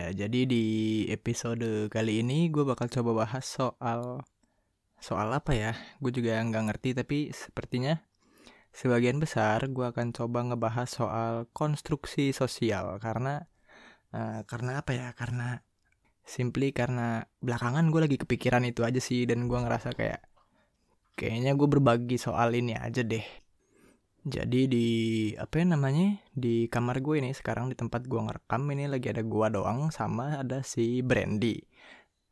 Ya, jadi di episode kali ini gue bakal coba bahas soal soal apa ya? Gue juga nggak ngerti, tapi sepertinya sebagian besar gue akan coba ngebahas soal konstruksi sosial karena uh, karena apa ya? Karena simply karena belakangan gue lagi kepikiran itu aja sih dan gue ngerasa kayak kayaknya gue berbagi soal ini aja deh jadi di apa ya namanya di kamar gue ini sekarang di tempat gue ngerekam ini lagi ada gue doang sama ada si Brandy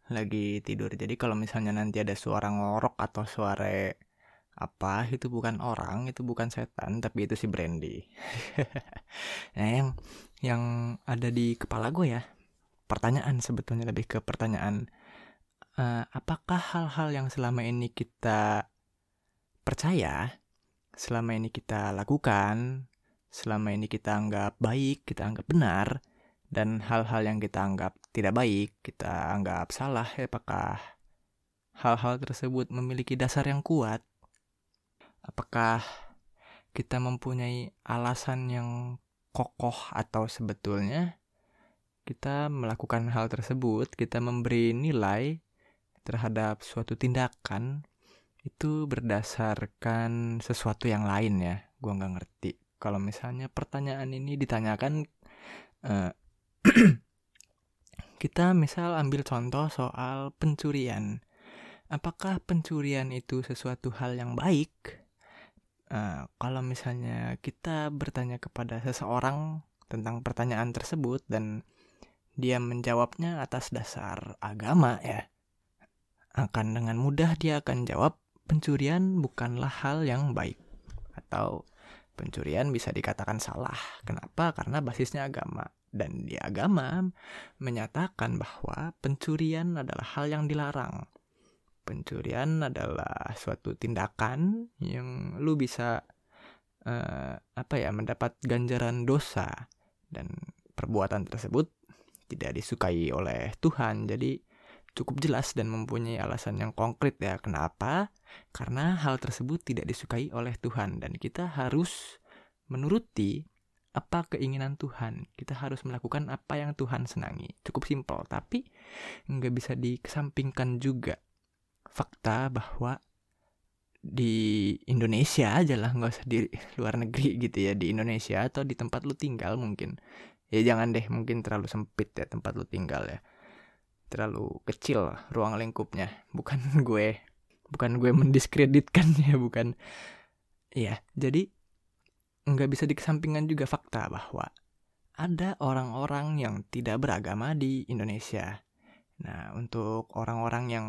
lagi tidur. Jadi kalau misalnya nanti ada suara ngorok atau suara apa itu bukan orang, itu bukan setan, tapi itu si Brandy. nah yang yang ada di kepala gue ya pertanyaan sebetulnya lebih ke pertanyaan uh, apakah hal-hal yang selama ini kita percaya selama ini kita lakukan, selama ini kita anggap baik, kita anggap benar, dan hal-hal yang kita anggap tidak baik, kita anggap salah, apakah hal-hal tersebut memiliki dasar yang kuat? Apakah kita mempunyai alasan yang kokoh atau sebetulnya kita melakukan hal tersebut, kita memberi nilai terhadap suatu tindakan itu berdasarkan sesuatu yang lain ya gue nggak ngerti. Kalau misalnya pertanyaan ini ditanyakan uh, kita misal ambil contoh soal pencurian. Apakah pencurian itu sesuatu hal yang baik? Uh, kalau misalnya kita bertanya kepada seseorang tentang pertanyaan tersebut dan dia menjawabnya atas dasar agama ya akan dengan mudah dia akan jawab pencurian bukanlah hal yang baik atau pencurian bisa dikatakan salah. Kenapa? Karena basisnya agama dan di agama menyatakan bahwa pencurian adalah hal yang dilarang. Pencurian adalah suatu tindakan yang lu bisa uh, apa ya mendapat ganjaran dosa dan perbuatan tersebut tidak disukai oleh Tuhan. Jadi cukup jelas dan mempunyai alasan yang konkret ya. Kenapa? Karena hal tersebut tidak disukai oleh Tuhan dan kita harus menuruti apa keinginan Tuhan. Kita harus melakukan apa yang Tuhan senangi. Cukup simpel, tapi nggak bisa dikesampingkan juga fakta bahwa di Indonesia aja lah nggak usah di luar negeri gitu ya di Indonesia atau di tempat lu tinggal mungkin ya jangan deh mungkin terlalu sempit ya tempat lu tinggal ya terlalu kecil ruang lingkupnya. Bukan gue bukan gue mendiskreditkannya bukan. Ya jadi nggak bisa dikesampingkan juga fakta bahwa ada orang-orang yang tidak beragama di Indonesia. Nah untuk orang-orang yang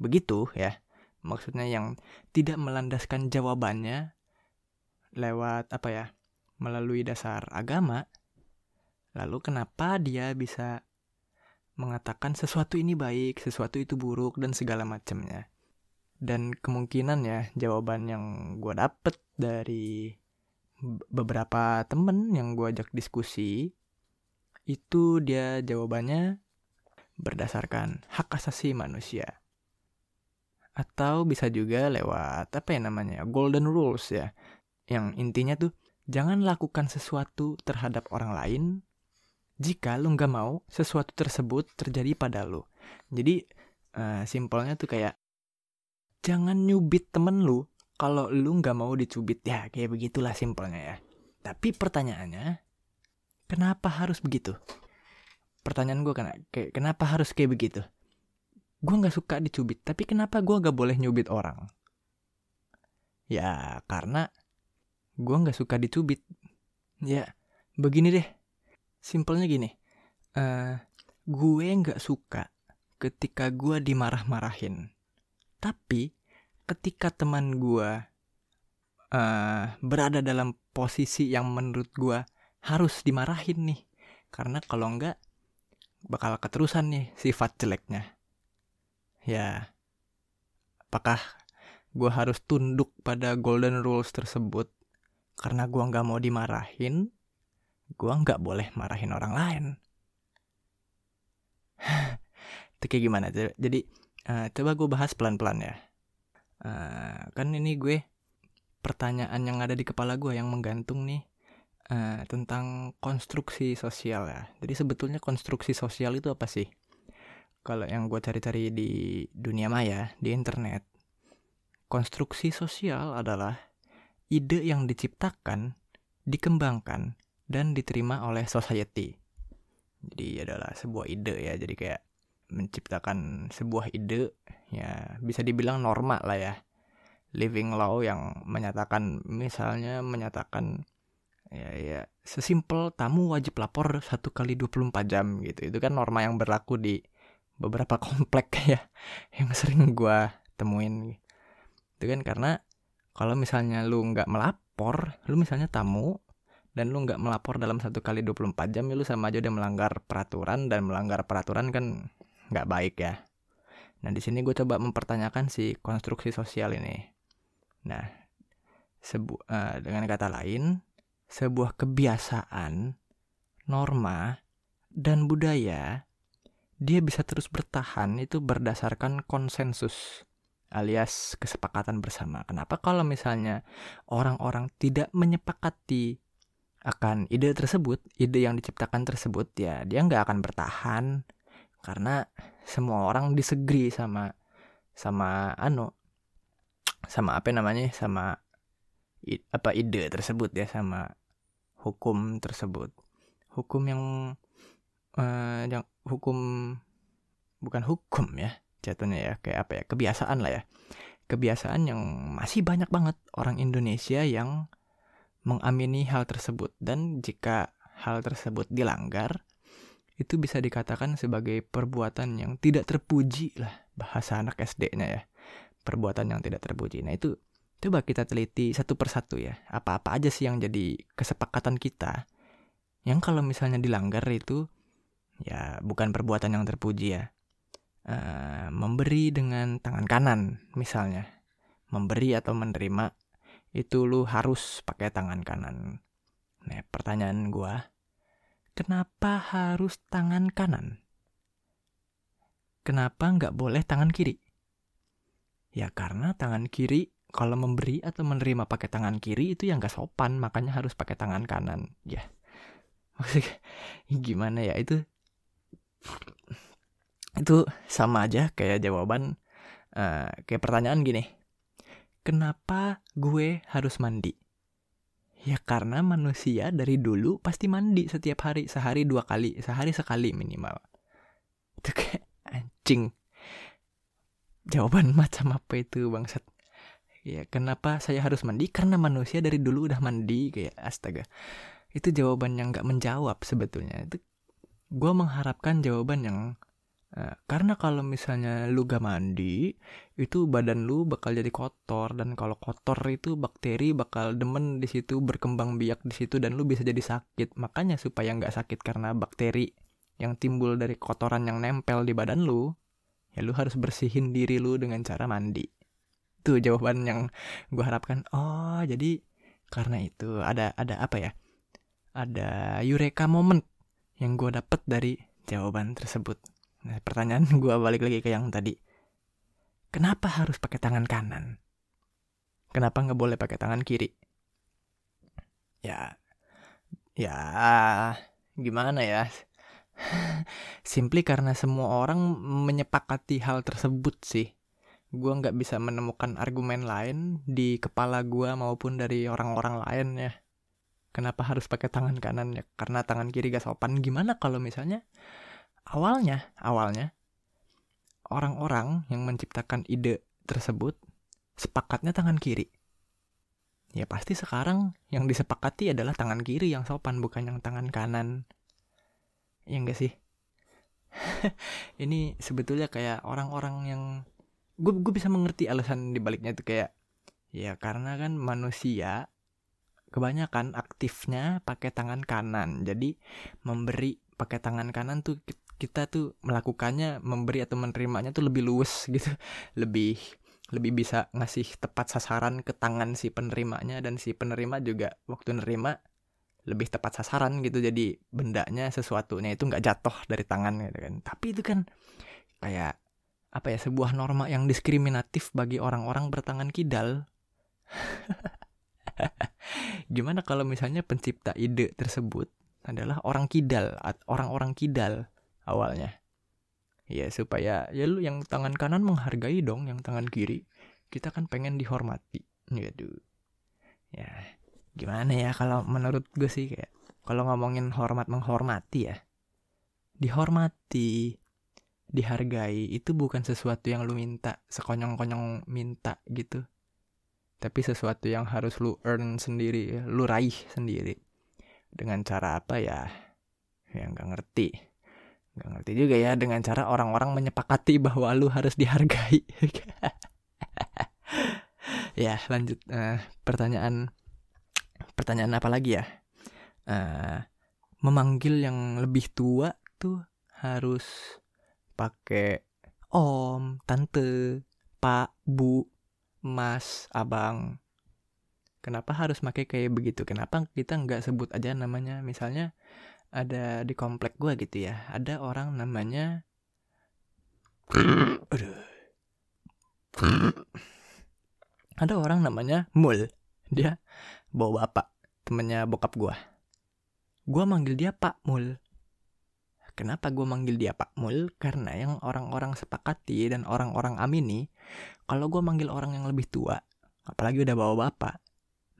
begitu ya maksudnya yang tidak melandaskan jawabannya lewat apa ya melalui dasar agama lalu kenapa dia bisa mengatakan sesuatu ini baik, sesuatu itu buruk, dan segala macamnya. Dan kemungkinan ya jawaban yang gue dapet dari beberapa temen yang gue ajak diskusi itu dia jawabannya berdasarkan hak asasi manusia atau bisa juga lewat apa ya namanya golden rules ya yang intinya tuh jangan lakukan sesuatu terhadap orang lain jika lu nggak mau sesuatu tersebut terjadi pada lu. Jadi uh, simpelnya tuh kayak jangan nyubit temen lu kalau lu nggak mau dicubit ya kayak begitulah simpelnya ya. Tapi pertanyaannya kenapa harus begitu? Pertanyaan gue kan kayak kenapa harus kayak begitu? Gue nggak suka dicubit, tapi kenapa gue gak boleh nyubit orang? Ya karena gue nggak suka dicubit. Ya begini deh simpelnya gini uh, gue nggak suka ketika gue dimarah-marahin. Tapi ketika teman gue uh, berada dalam posisi yang menurut gue harus dimarahin nih karena kalau enggak bakal keterusan nih sifat jeleknya. Ya apakah gue harus tunduk pada golden rules tersebut karena gue nggak mau dimarahin gue nggak boleh marahin orang lain itu kayak gimana jadi uh, coba gue bahas pelan-pelan ya uh, kan ini gue pertanyaan yang ada di kepala gue yang menggantung nih uh, tentang konstruksi sosial ya. Jadi sebetulnya konstruksi sosial itu apa sih? Kalau yang gue cari-cari di dunia maya, di internet, konstruksi sosial adalah ide yang diciptakan, dikembangkan, dan diterima oleh society. Jadi adalah sebuah ide ya, jadi kayak menciptakan sebuah ide ya bisa dibilang norma lah ya. Living law yang menyatakan misalnya menyatakan ya ya sesimpel tamu wajib lapor satu kali 24 jam gitu. Itu kan norma yang berlaku di beberapa komplek ya yang sering gue temuin. Itu kan karena kalau misalnya lu nggak melapor lu misalnya tamu dan lu nggak melapor dalam satu kali 24 jam ya lu sama aja udah melanggar peraturan dan melanggar peraturan kan nggak baik ya nah di sini gue coba mempertanyakan si konstruksi sosial ini nah sebu uh, dengan kata lain sebuah kebiasaan, norma, dan budaya, dia bisa terus bertahan itu berdasarkan konsensus alias kesepakatan bersama. Kenapa kalau misalnya orang-orang tidak menyepakati akan ide tersebut, ide yang diciptakan tersebut, ya dia nggak akan bertahan karena semua orang disegri sama sama anu sama apa namanya sama apa ide tersebut ya sama hukum tersebut. Hukum yang uh, yang hukum bukan hukum ya jatuhnya ya kayak apa ya kebiasaan lah ya. Kebiasaan yang masih banyak banget orang Indonesia yang mengamini hal tersebut dan jika hal tersebut dilanggar itu bisa dikatakan sebagai perbuatan yang tidak terpuji lah bahasa anak SD-nya ya perbuatan yang tidak terpuji nah itu Coba kita teliti satu persatu ya. Apa-apa aja sih yang jadi kesepakatan kita. Yang kalau misalnya dilanggar itu ya bukan perbuatan yang terpuji ya. Uh, memberi dengan tangan kanan misalnya. Memberi atau menerima itu lu harus pakai tangan kanan. Nah pertanyaan gua, kenapa harus tangan kanan? Kenapa nggak boleh tangan kiri? Ya karena tangan kiri kalau memberi atau menerima pakai tangan kiri itu yang gak sopan makanya harus pakai tangan kanan ya maksudnya gimana ya itu itu sama aja kayak jawaban uh, kayak pertanyaan gini kenapa gue harus mandi? Ya karena manusia dari dulu pasti mandi setiap hari sehari dua kali sehari sekali minimal. Itu kayak anjing. Jawaban macam apa itu bangsat. Ya kenapa saya harus mandi? Karena manusia dari dulu udah mandi kayak astaga. Itu jawaban yang nggak menjawab sebetulnya. Itu gue mengharapkan jawaban yang uh, karena kalau misalnya lu gak mandi itu badan lu bakal jadi kotor. Dan kalau kotor itu bakteri bakal demen di situ berkembang biak di situ dan lu bisa jadi sakit. Makanya supaya nggak sakit karena bakteri yang timbul dari kotoran yang nempel di badan lu ya lu harus bersihin diri lu dengan cara mandi. Itu jawaban yang gue harapkan. Oh jadi karena itu ada ada apa ya? Ada eureka moment yang gue dapet dari jawaban tersebut nah pertanyaan gue balik lagi ke yang tadi. Kenapa harus pakai tangan kanan? Kenapa nggak boleh pakai tangan kiri? Ya ya gimana ya? Simply karena semua orang menyepakati hal tersebut sih. Gue nggak bisa menemukan argumen lain di kepala gue maupun dari orang-orang lain ya. Kenapa harus pakai tangan kanan ya? Karena tangan kiri gak sopan. Gimana kalau misalnya awalnya awalnya orang-orang yang menciptakan ide tersebut sepakatnya tangan kiri. Ya pasti sekarang yang disepakati adalah tangan kiri yang sopan bukan yang tangan kanan. Ya enggak sih? Ini sebetulnya kayak orang-orang yang gue gue bisa mengerti alasan dibaliknya itu kayak ya karena kan manusia kebanyakan aktifnya pakai tangan kanan. Jadi memberi pakai tangan kanan tuh kita tuh melakukannya memberi atau menerimanya tuh lebih luwes gitu. Lebih lebih bisa ngasih tepat sasaran ke tangan si penerimanya dan si penerima juga waktu nerima lebih tepat sasaran gitu. Jadi bendanya sesuatunya itu nggak jatuh dari tangan gitu kan. Tapi itu kan kayak apa ya sebuah norma yang diskriminatif bagi orang-orang bertangan kidal. Gimana kalau misalnya pencipta ide tersebut adalah orang kidal orang-orang kidal awalnya. Ya supaya ya lu yang tangan kanan menghargai dong yang tangan kiri. Kita kan pengen dihormati. Gitu ya gimana ya kalau menurut gue sih kayak kalau ngomongin hormat menghormati ya. Dihormati dihargai itu bukan sesuatu yang lu minta sekonyong-konyong minta gitu. Tapi sesuatu yang harus lu earn sendiri lu raih sendiri. Dengan cara apa ya? Yang nggak ngerti nggak ngerti juga ya dengan cara orang-orang menyepakati bahwa lu harus dihargai ya lanjut uh, pertanyaan pertanyaan apa lagi ya uh, memanggil yang lebih tua tuh harus pakai om, tante, pak, bu, mas, abang. Kenapa harus pakai kayak begitu? Kenapa kita nggak sebut aja namanya? Misalnya ada di komplek gue gitu ya, ada orang namanya, ada orang namanya Mul. Dia bawa bapak, temennya bokap gue. Gue manggil dia Pak Mul Kenapa gue manggil dia Pak Mul? Karena yang orang-orang sepakati dan orang-orang amini, kalau gue manggil orang yang lebih tua, apalagi udah bawa bapak,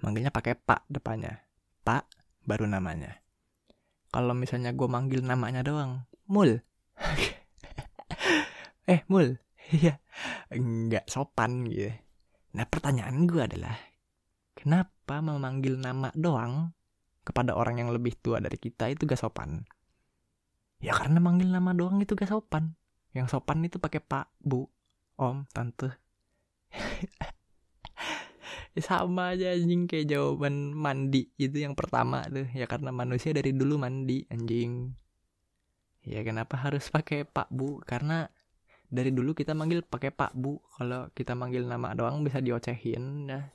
manggilnya pakai Pak depannya. Pak baru namanya. Kalau misalnya gue manggil namanya doang, Mul. eh Mul, iya, nggak sopan gitu. Nah pertanyaan gue adalah, kenapa memanggil nama doang kepada orang yang lebih tua dari kita itu gak sopan? Ya karena manggil nama doang itu gak sopan. Yang sopan itu pakai pak, bu, om, tante. sama aja anjing kayak jawaban mandi itu yang pertama tuh. Ya karena manusia dari dulu mandi anjing. Ya kenapa harus pakai pak bu? Karena dari dulu kita manggil pakai pak bu. Kalau kita manggil nama doang bisa diocehin nah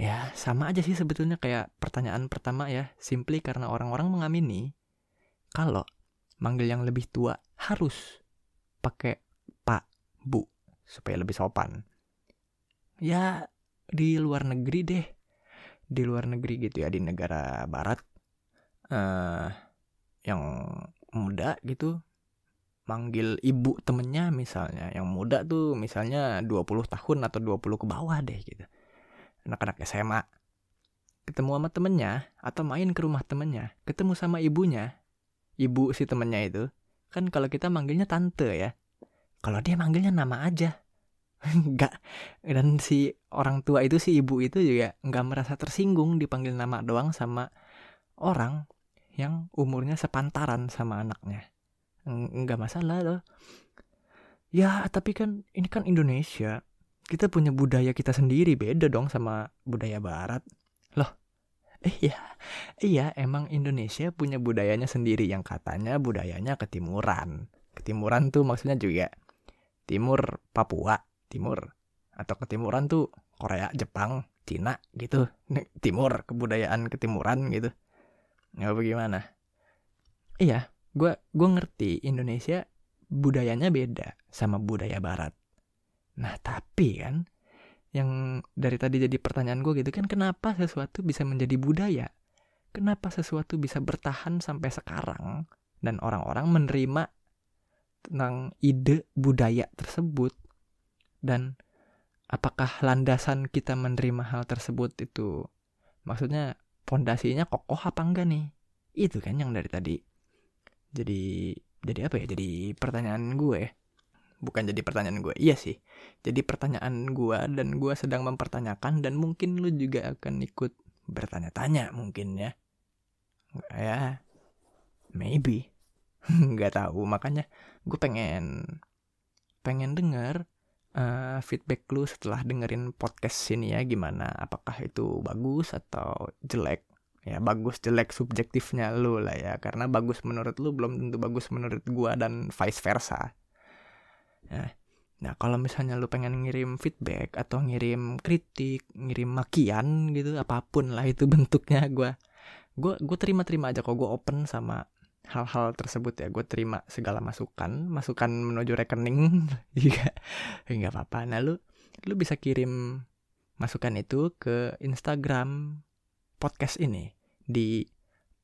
ya sama aja sih sebetulnya. Kayak pertanyaan pertama ya simply karena orang-orang mengamini kalau manggil yang lebih tua harus pakai pak, bu supaya lebih sopan. Ya di luar negeri deh, di luar negeri gitu ya di negara barat. Uh, yang muda gitu manggil ibu temennya misalnya. Yang muda tuh misalnya 20 tahun atau 20 ke bawah deh gitu. Anak-anak SMA ketemu sama temennya atau main ke rumah temennya. Ketemu sama ibunya. Ibu si temennya itu. Kan kalau kita manggilnya tante ya. Kalau dia manggilnya nama aja nggak. Dan si orang tua itu si ibu itu juga nggak merasa tersinggung dipanggil nama doang sama orang yang umurnya sepantaran sama anaknya. Nggak masalah loh. Ya tapi kan ini kan Indonesia. Kita punya budaya kita sendiri beda dong sama budaya barat. Loh Iya, iya emang Indonesia punya budayanya sendiri. Yang katanya budayanya ketimuran. Ketimuran tuh maksudnya juga timur Papua, timur atau ketimuran tuh Korea, Jepang, Cina gitu. Timur, kebudayaan ketimuran gitu. Ya bagaimana? Iya, gue gua ngerti Indonesia budayanya beda sama budaya Barat. Nah tapi kan yang dari tadi jadi pertanyaan gue gitu kan kenapa sesuatu bisa menjadi budaya kenapa sesuatu bisa bertahan sampai sekarang dan orang-orang menerima tentang ide budaya tersebut dan apakah landasan kita menerima hal tersebut itu maksudnya pondasinya kokoh apa enggak nih? Itu kan yang dari tadi. Jadi jadi apa ya? Jadi pertanyaan gue. Bukan jadi pertanyaan gue. Iya sih. Jadi pertanyaan gue dan gue sedang mempertanyakan dan mungkin lu juga akan ikut bertanya-tanya mungkin ya. Ya? Maybe. Nggak tahu. Makanya gue pengen pengen dengar uh, feedback lu setelah dengerin podcast sini ya gimana? Apakah itu bagus atau jelek? Ya bagus jelek subjektifnya lu lah ya karena bagus menurut lu belum tentu bagus menurut gua dan vice versa. Nah, nah kalau misalnya lu pengen ngirim feedback atau ngirim kritik, ngirim makian gitu, apa pun lah itu bentuknya gue, gue gue terima-terima aja kok gue open sama hal-hal tersebut ya gue terima segala masukan masukan menuju rekening juga nggak apa-apa nah lu lu bisa kirim masukan itu ke Instagram podcast ini di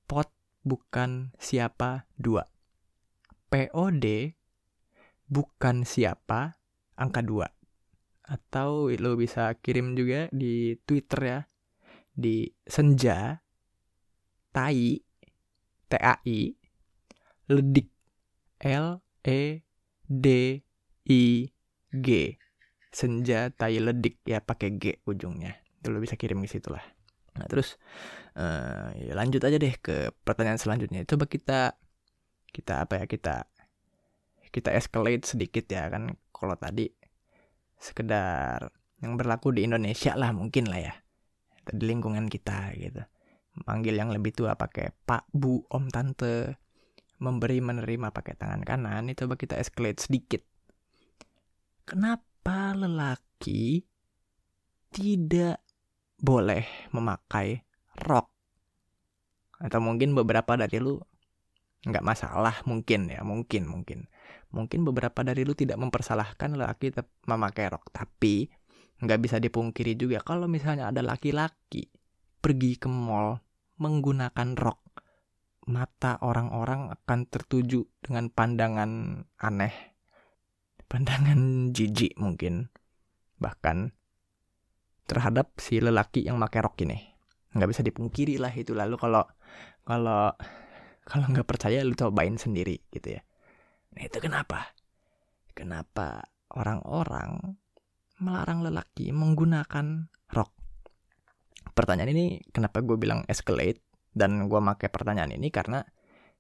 pot bukan siapa dua. POD bukan siapa angka dua. Atau lo bisa kirim juga di Twitter ya. Di senja tai TAI ledik. L E D I G. Senja tai ledik ya pakai G ujungnya. Itu lo bisa kirim ke situ lah. Nah terus uh, ya lanjut aja deh ke pertanyaan selanjutnya. Coba kita kita apa ya kita kita escalate sedikit ya kan. Kalau tadi sekedar yang berlaku di Indonesia lah mungkin lah ya. Di lingkungan kita gitu. Manggil yang lebih tua pakai pak bu om tante memberi menerima pakai tangan kanan itu coba kita escalate sedikit. Kenapa lelaki tidak boleh memakai rok? Atau mungkin beberapa dari lu nggak masalah mungkin ya mungkin mungkin. Mungkin beberapa dari lu tidak mempersalahkan laki memakai rok tapi nggak bisa dipungkiri juga kalau misalnya ada laki-laki pergi ke mall menggunakan rok mata orang-orang akan tertuju dengan pandangan aneh. Pandangan jijik mungkin. Bahkan terhadap si lelaki yang pakai rok ini. Nggak bisa dipungkiri lah itu. Lalu kalau kalau kalau nggak percaya lu cobain sendiri gitu ya. Nah itu kenapa? Kenapa orang-orang melarang lelaki menggunakan rok? Pertanyaan ini kenapa gue bilang escalate dan gue pakai pertanyaan ini karena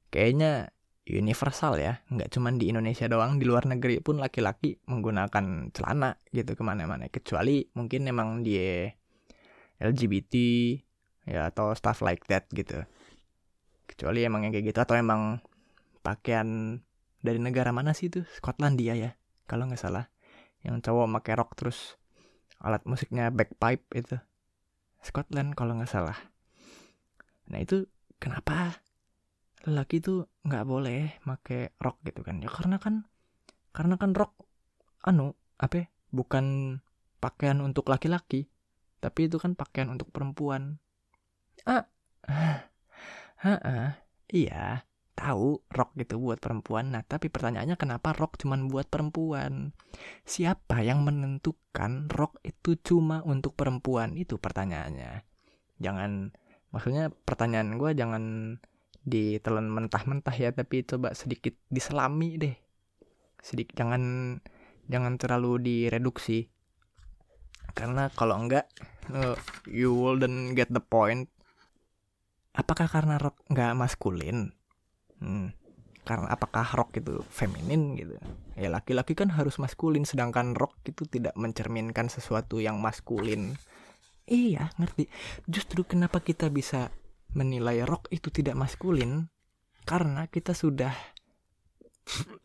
kayaknya universal ya. Nggak cuman di Indonesia doang di luar negeri pun laki-laki menggunakan celana gitu ke mana-mana kecuali mungkin emang dia LGBT ya atau stuff like that gitu. Kecuali emang yang kayak gitu atau emang pakaian dari negara mana sih itu? Skotlandia ya kalau nggak salah. Yang cowok pakai rok terus alat musiknya bagpipe itu. Scotland kalau nggak salah nah itu kenapa lelaki tuh nggak boleh make rok gitu kan? Ya karena kan karena kan rok anu apa ya, bukan pakaian untuk laki-laki tapi itu kan pakaian untuk perempuan. Ah. Ah iya tahu rok gitu buat perempuan. Nah tapi pertanyaannya kenapa rok cuman buat perempuan? Siapa yang menentukan rok itu cuma untuk perempuan? Itu pertanyaannya. Jangan maksudnya pertanyaan gue jangan ditelan mentah-mentah ya tapi coba sedikit diselami deh. Sedikit jangan jangan terlalu direduksi. Karena kalau enggak uh, you wouldn't get the point. Apakah karena rock nggak maskulin? Hmm, karena apakah rock itu feminin gitu? Ya laki-laki kan harus maskulin sedangkan rock itu tidak mencerminkan sesuatu yang maskulin iya ngerti. Justru kenapa kita bisa menilai rock itu tidak maskulin? Karena kita sudah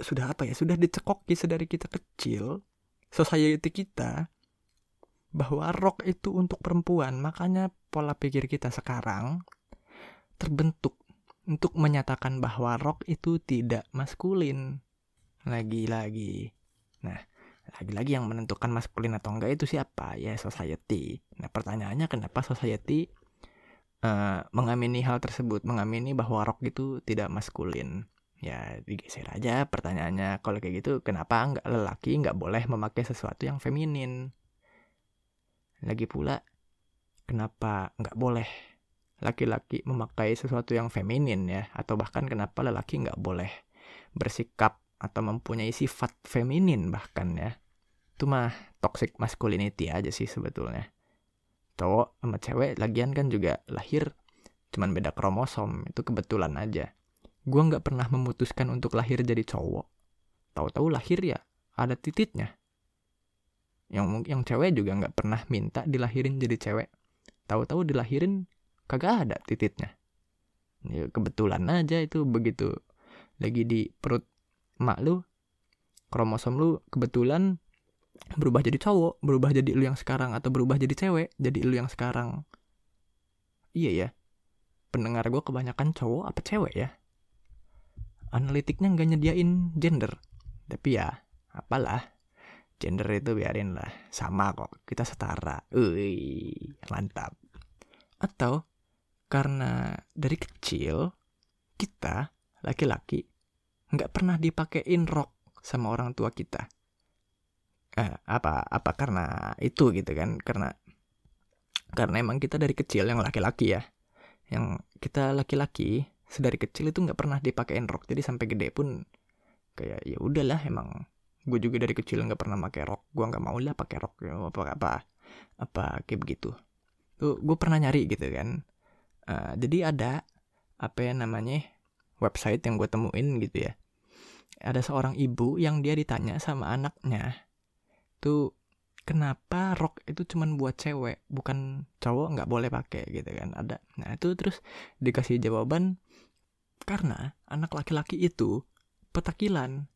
sudah apa ya sudah dicekoki sedari kita kecil society kita bahwa rock itu untuk perempuan. Makanya pola pikir kita sekarang terbentuk untuk menyatakan bahwa rock itu tidak maskulin. Lagi-lagi. Nah lagi-lagi yang menentukan maskulin atau enggak itu siapa ya society nah pertanyaannya kenapa society uh, mengamini hal tersebut, mengamini bahwa rock itu tidak maskulin. Ya digeser aja pertanyaannya, kalau kayak gitu kenapa nggak lelaki nggak boleh memakai sesuatu yang feminin? Lagi pula, kenapa nggak boleh laki-laki memakai sesuatu yang feminin ya? Atau bahkan kenapa lelaki nggak boleh bersikap atau mempunyai sifat feminin bahkan ya? Itu mah toxic masculinity aja sih sebetulnya. Cowok sama cewek lagian kan juga lahir cuman beda kromosom itu kebetulan aja. Gue nggak pernah memutuskan untuk lahir jadi cowok. Tahu-tahu lahir ya ada tititnya. Yang yang cewek juga nggak pernah minta dilahirin jadi cewek. Tahu-tahu dilahirin kagak ada tititnya. Ya kebetulan aja itu begitu. Lagi di perut mak lu kromosom lu kebetulan berubah jadi cowok, berubah jadi lu yang sekarang atau berubah jadi cewek, jadi lu yang sekarang. Iya ya. Pendengar gue kebanyakan cowok apa cewek ya? Analitiknya nggak nyediain gender. Tapi ya, apalah. Gender itu biarin lah. Sama kok, kita setara. Ui, mantap. Atau karena dari kecil kita laki-laki nggak pernah dipakein rok sama orang tua kita eh, apa apa karena itu gitu kan karena karena emang kita dari kecil yang laki-laki ya. Yang kita laki-laki sedari kecil itu nggak pernah dipakein rok jadi sampai gede pun kayak ya udahlah emang gue juga dari kecil nggak pernah pakai rok gue nggak mau lah pakai rok ya, apa apa apa kayak begitu. Tuh gue pernah nyari gitu kan. Uh, jadi ada apa ya namanya website yang gue temuin gitu ya. Ada seorang ibu yang dia ditanya sama anaknya tuh kenapa rok itu cuman buat cewek bukan cowok nggak boleh pakai gitu kan. Ada. Nah itu terus dikasih jawaban karena anak laki-laki itu petakilan.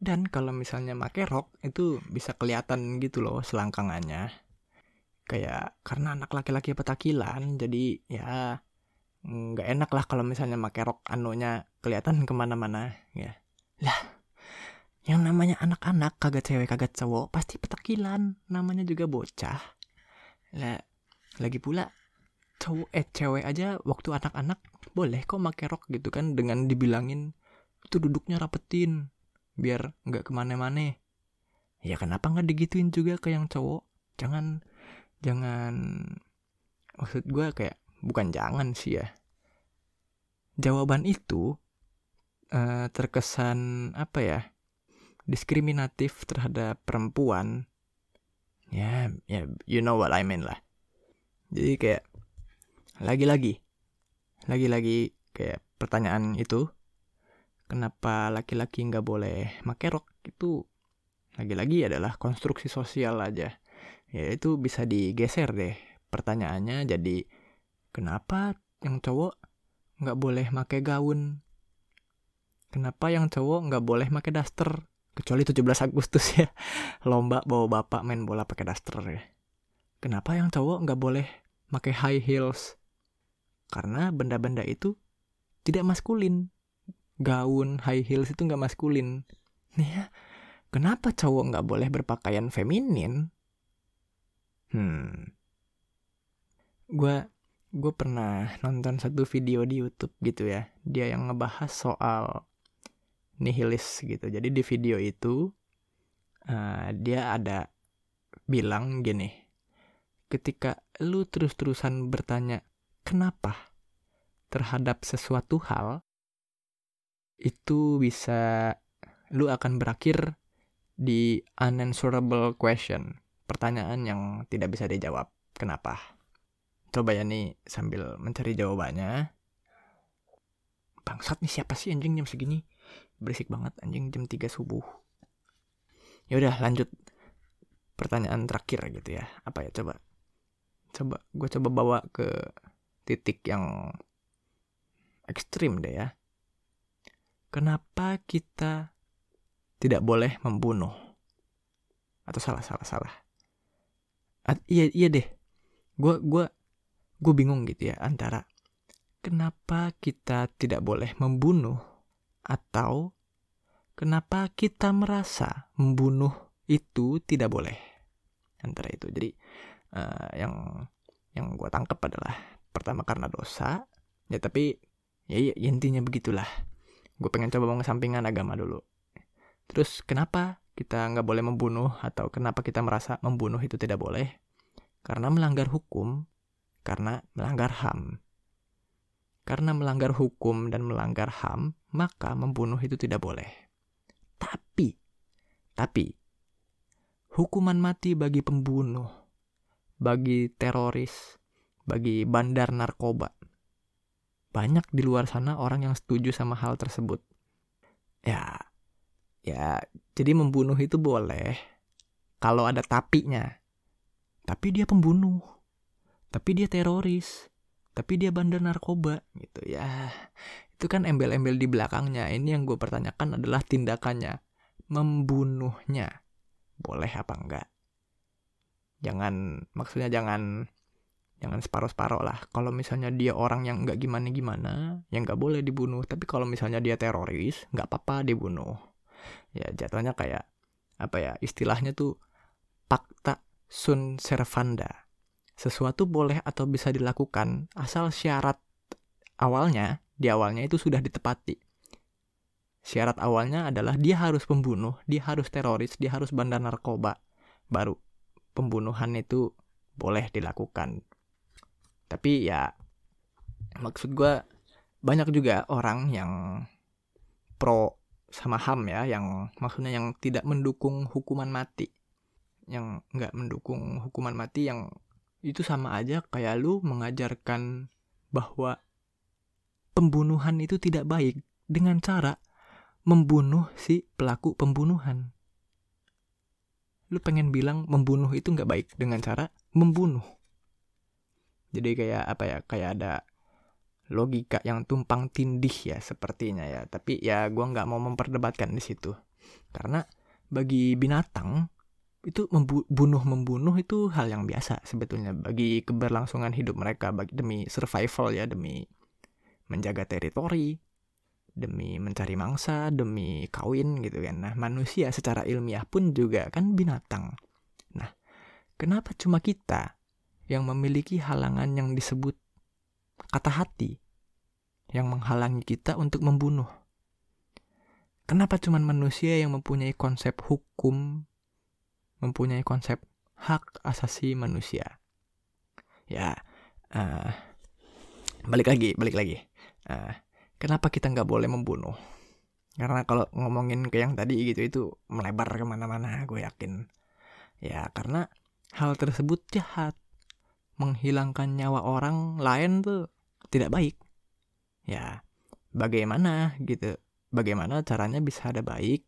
Dan kalau misalnya pakai rok itu bisa kelihatan gitu loh selangkangannya. Kayak karena anak laki-laki petakilan jadi ya nggak enak lah kalau misalnya pakai rok anunya kelihatan ke mana-mana ya. Lah yang namanya anak-anak kagak cewek kagak cowok pasti petakilan. Namanya juga bocah. Lah lagi pula cowok eh cewek aja waktu anak-anak boleh kok make rok gitu kan dengan dibilangin itu duduknya rapetin biar nggak ke mana-mana. Ya kenapa nggak digituin juga ke yang cowok? Jangan jangan maksud gue kayak bukan jangan sih ya. Jawaban itu uh, terkesan apa ya diskriminatif terhadap perempuan. Ya ya you know what I mean lah. Jadi kayak lagi-lagi lagi-lagi kayak pertanyaan itu kenapa laki-laki nggak boleh make rok? Itu lagi-lagi adalah konstruksi sosial aja. Ya itu bisa digeser deh pertanyaannya jadi kenapa yang cowok nggak boleh make gaun? Kenapa yang cowok nggak boleh make daster kecuali 17 Agustus ya. Lomba bawa bapak main bola pakai daster ya. Kenapa yang cowok nggak boleh pakai high heels? Karena benda-benda itu tidak maskulin. Gaun high heels itu nggak maskulin. Ya kenapa cowok nggak boleh berpakaian feminin? Hmm. Gue gue pernah nonton satu video di YouTube gitu ya. Dia yang ngebahas soal nihilis gitu. Jadi di video itu uh, dia ada bilang gini, ketika lu terus-terusan bertanya kenapa terhadap sesuatu hal, itu bisa lu akan berakhir di unanswerable question, pertanyaan yang tidak bisa dijawab. Kenapa? Coba ya nih sambil mencari jawabannya. Bangsat nih siapa sih anjing jam segini? berisik banget anjing jam 3 subuh. Ya udah lanjut. Pertanyaan terakhir gitu ya. Apa ya coba. Coba gue coba bawa ke titik yang ekstrim deh ya. Kenapa kita tidak boleh membunuh? Atau salah salah salah? At, iya iya deh. Gue gue gue bingung gitu ya antara kenapa kita tidak boleh membunuh atau kenapa kita merasa membunuh itu tidak boleh? Antara itu. Jadi uh, yang yang gue tangkap adalah pertama karena dosa ya tapi ya, ya intinya begitulah. Gue pengen coba mengesampingkan agama dulu. Terus kenapa kita nggak boleh membunuh atau kenapa kita merasa membunuh itu tidak boleh? Karena melanggar hukum karena melanggar ham karena melanggar hukum dan melanggar HAM, maka membunuh itu tidak boleh. Tapi, tapi, hukuman mati bagi pembunuh, bagi teroris, bagi bandar narkoba. Banyak di luar sana orang yang setuju sama hal tersebut. Ya, ya, jadi membunuh itu boleh kalau ada tapinya. Tapi dia pembunuh. Tapi dia teroris tapi dia bandar narkoba gitu. Ya itu kan embel-embel di belakangnya. Ini yang gue pertanyakan adalah tindakannya. Membunuhnya boleh apa enggak? Jangan maksudnya jangan jangan separuh-separuh lah. Kalau misalnya dia orang yang nggak gimana-gimana yang nggak boleh dibunuh. Tapi kalau misalnya dia teroris nggak apa-apa dibunuh. Ya jatuhnya kayak apa ya istilahnya tuh fakta sun servanda sesuatu boleh atau bisa dilakukan asal syarat awalnya di awalnya itu sudah ditepati. Syarat awalnya adalah dia harus pembunuh dia harus teroris dia harus bandar narkoba. Baru pembunuhan itu boleh dilakukan. Tapi ya maksud gue banyak juga orang yang pro sama ham ya yang maksudnya yang tidak mendukung hukuman mati. Yang nggak mendukung hukuman mati yang itu sama aja kayak lu mengajarkan bahwa pembunuhan itu tidak baik dengan cara membunuh si pelaku pembunuhan. Lu pengen bilang membunuh itu nggak baik dengan cara membunuh. Jadi kayak apa ya? Kayak ada logika yang tumpang tindih ya sepertinya ya. Tapi ya gue nggak mau memperdebatkan di situ. Karena bagi binatang itu membunuh membunuh itu hal yang biasa sebetulnya bagi keberlangsungan hidup mereka bagi demi survival ya demi menjaga teritori demi mencari mangsa demi kawin gitu kan. Nah manusia secara ilmiah pun juga kan binatang. Nah kenapa cuma kita yang memiliki halangan yang disebut kata hati yang menghalangi kita untuk membunuh? Kenapa cuma manusia yang mempunyai konsep hukum mempunyai konsep hak asasi manusia. Ya, uh, balik lagi, balik lagi. Uh, kenapa kita nggak boleh membunuh? Karena kalau ngomongin ke yang tadi gitu itu melebar ke mana-mana, gue yakin. Ya, karena hal tersebut jahat. Menghilangkan nyawa orang lain tuh tidak baik. Ya, bagaimana gitu? Bagaimana caranya bisa ada baik,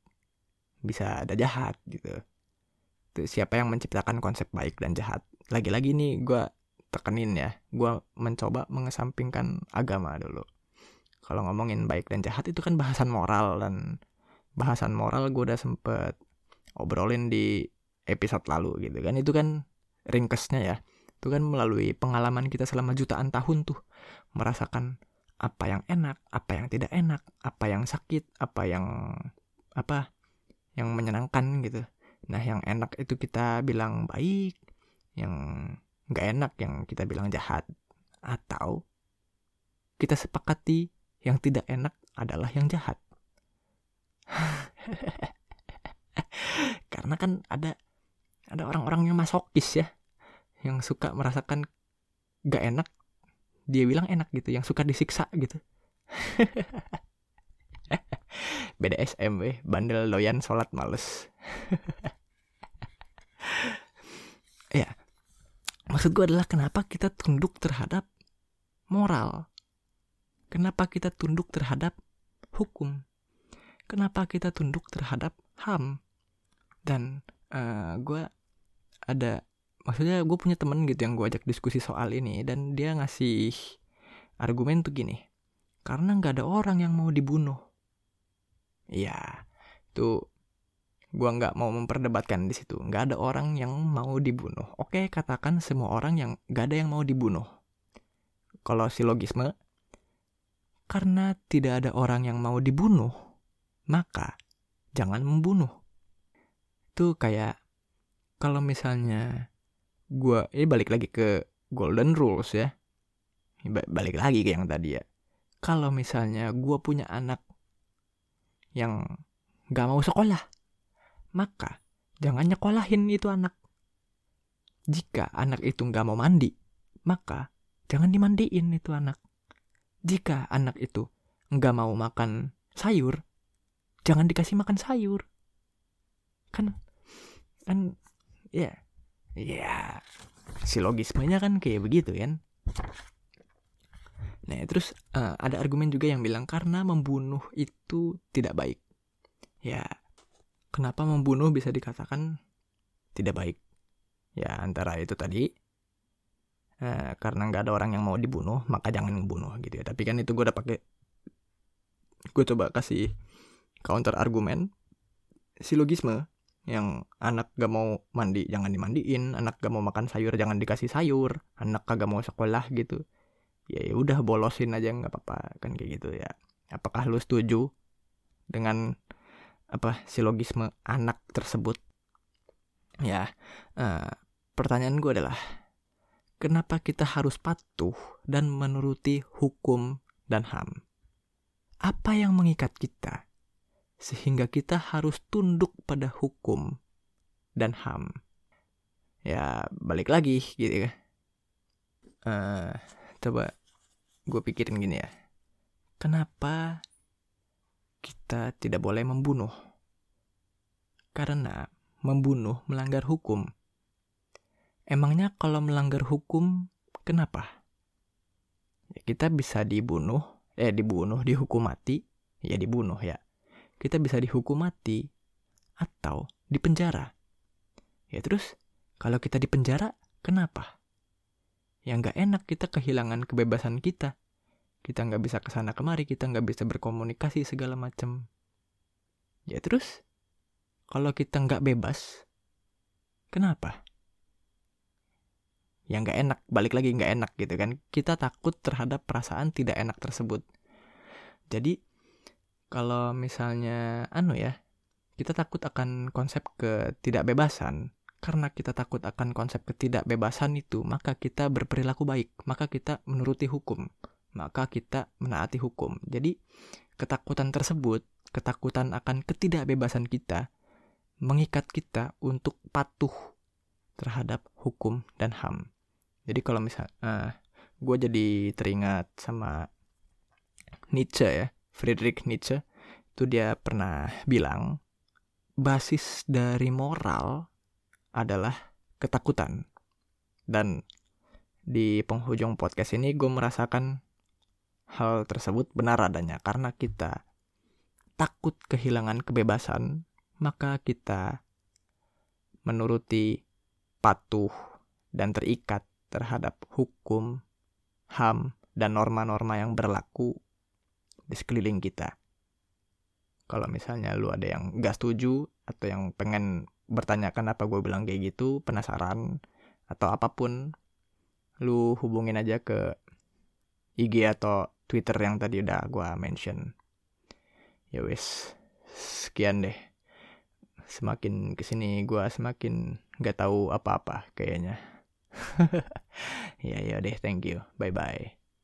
bisa ada jahat gitu itu siapa yang menciptakan konsep baik dan jahat? Lagi-lagi nih gue tekenin ya. Gue mencoba mengesampingkan agama dulu. Kalau ngomongin baik dan jahat itu kan bahasan moral dan bahasan moral gue udah sempet obrolin di episode lalu gitu kan. Itu kan ringkesnya ya. Itu kan melalui pengalaman kita selama jutaan tahun tuh. Merasakan apa yang enak apa yang tidak enak apa yang sakit apa yang apa yang menyenangkan gitu Nah, yang enak itu kita bilang baik, yang nggak enak yang kita bilang jahat. Atau kita sepakati yang tidak enak adalah yang jahat. Karena kan ada ada orang-orang yang masokis ya, yang suka merasakan gak enak, dia bilang enak gitu, yang suka disiksa gitu. BDSM weh, bandel loyan sholat males. ya, maksud gue adalah kenapa kita tunduk terhadap moral. Kenapa kita tunduk terhadap hukum. Kenapa kita tunduk terhadap HAM. Dan uh, eh, gue ada, maksudnya gue punya temen gitu yang gue ajak diskusi soal ini. Dan dia ngasih argumen tuh gini. Karena nggak ada orang yang mau dibunuh ya itu gua nggak mau memperdebatkan di situ. Nggak ada orang yang mau dibunuh. Oke katakan semua orang yang nggak ada yang mau dibunuh. Kalau silogisme karena tidak ada orang yang mau dibunuh maka jangan membunuh. Itu kayak kalau misalnya gua ini balik lagi ke golden rules ya. Balik lagi ke yang tadi ya. Kalau misalnya gua punya anak yang gak mau sekolah, maka jangan nyekolahin itu anak. Jika anak itu gak mau mandi, maka jangan dimandiin itu anak. Jika anak itu gak mau makan sayur, jangan dikasih makan sayur. Kan, kan, ya, ya, silogismenya kan kayak begitu kan. Nah, terus uh, ada argumen juga yang bilang karena membunuh itu tidak baik. Ya, kenapa membunuh bisa dikatakan tidak baik? Ya, antara itu tadi uh, karena nggak ada orang yang mau dibunuh, maka jangan membunuh gitu ya. Tapi kan itu gue udah pakai gue coba kasih counter argumen silogisme yang anak gak mau mandi jangan dimandiin, anak gak mau makan sayur jangan dikasih sayur, anak kagak mau sekolah gitu ya, ya udah bolosin aja nggak apa-apa kan kayak gitu ya apakah lu setuju dengan apa silogisme anak tersebut ya uh, pertanyaan gue adalah kenapa kita harus patuh dan menuruti hukum dan HAM. Apa yang mengikat kita sehingga kita harus tunduk pada hukum dan HAM? Ya, balik lagi gitu ya. Uh, coba gue pikirin gini ya. Kenapa kita tidak boleh membunuh? Karena membunuh melanggar hukum. Emangnya kalau melanggar hukum, kenapa? Ya, kita bisa dibunuh, eh dibunuh, dihukum mati, ya dibunuh ya. Kita bisa dihukum mati atau dipenjara. Ya terus, kalau kita dipenjara, kenapa? Ya nggak enak kita kehilangan kebebasan kita. Kita nggak bisa ke sana kemari, kita nggak bisa berkomunikasi segala macam. Ya terus, kalau kita nggak bebas, kenapa? yang nggak enak balik lagi nggak enak gitu kan kita takut terhadap perasaan tidak enak tersebut jadi kalau misalnya anu ya kita takut akan konsep ketidakbebasan karena kita takut akan konsep ketidakbebasan itu maka kita berperilaku baik maka kita menuruti hukum maka kita menaati hukum jadi ketakutan tersebut ketakutan akan ketidakbebasan kita mengikat kita untuk patuh terhadap hukum dan HAM. Jadi kalau misal, uh, eh, gue jadi teringat sama Nietzsche ya, Friedrich Nietzsche. Itu dia pernah bilang basis dari moral adalah ketakutan. Dan di penghujung podcast ini gue merasakan hal tersebut benar adanya karena kita takut kehilangan kebebasan, maka kita menuruti patuh dan terikat terhadap hukum, HAM, dan norma-norma yang berlaku di sekeliling kita. Kalau misalnya lu ada yang gak setuju atau yang pengen bertanya kenapa gue bilang kayak gitu, penasaran atau apa pun, lu hubungin aja ke IG atau Twitter yang tadi udah gue mention. Ya wis, sekian deh. Semakin ke sini gue semakin gak tahu apa-apa kayaknya. ya ya deh, thank you. Bye bye.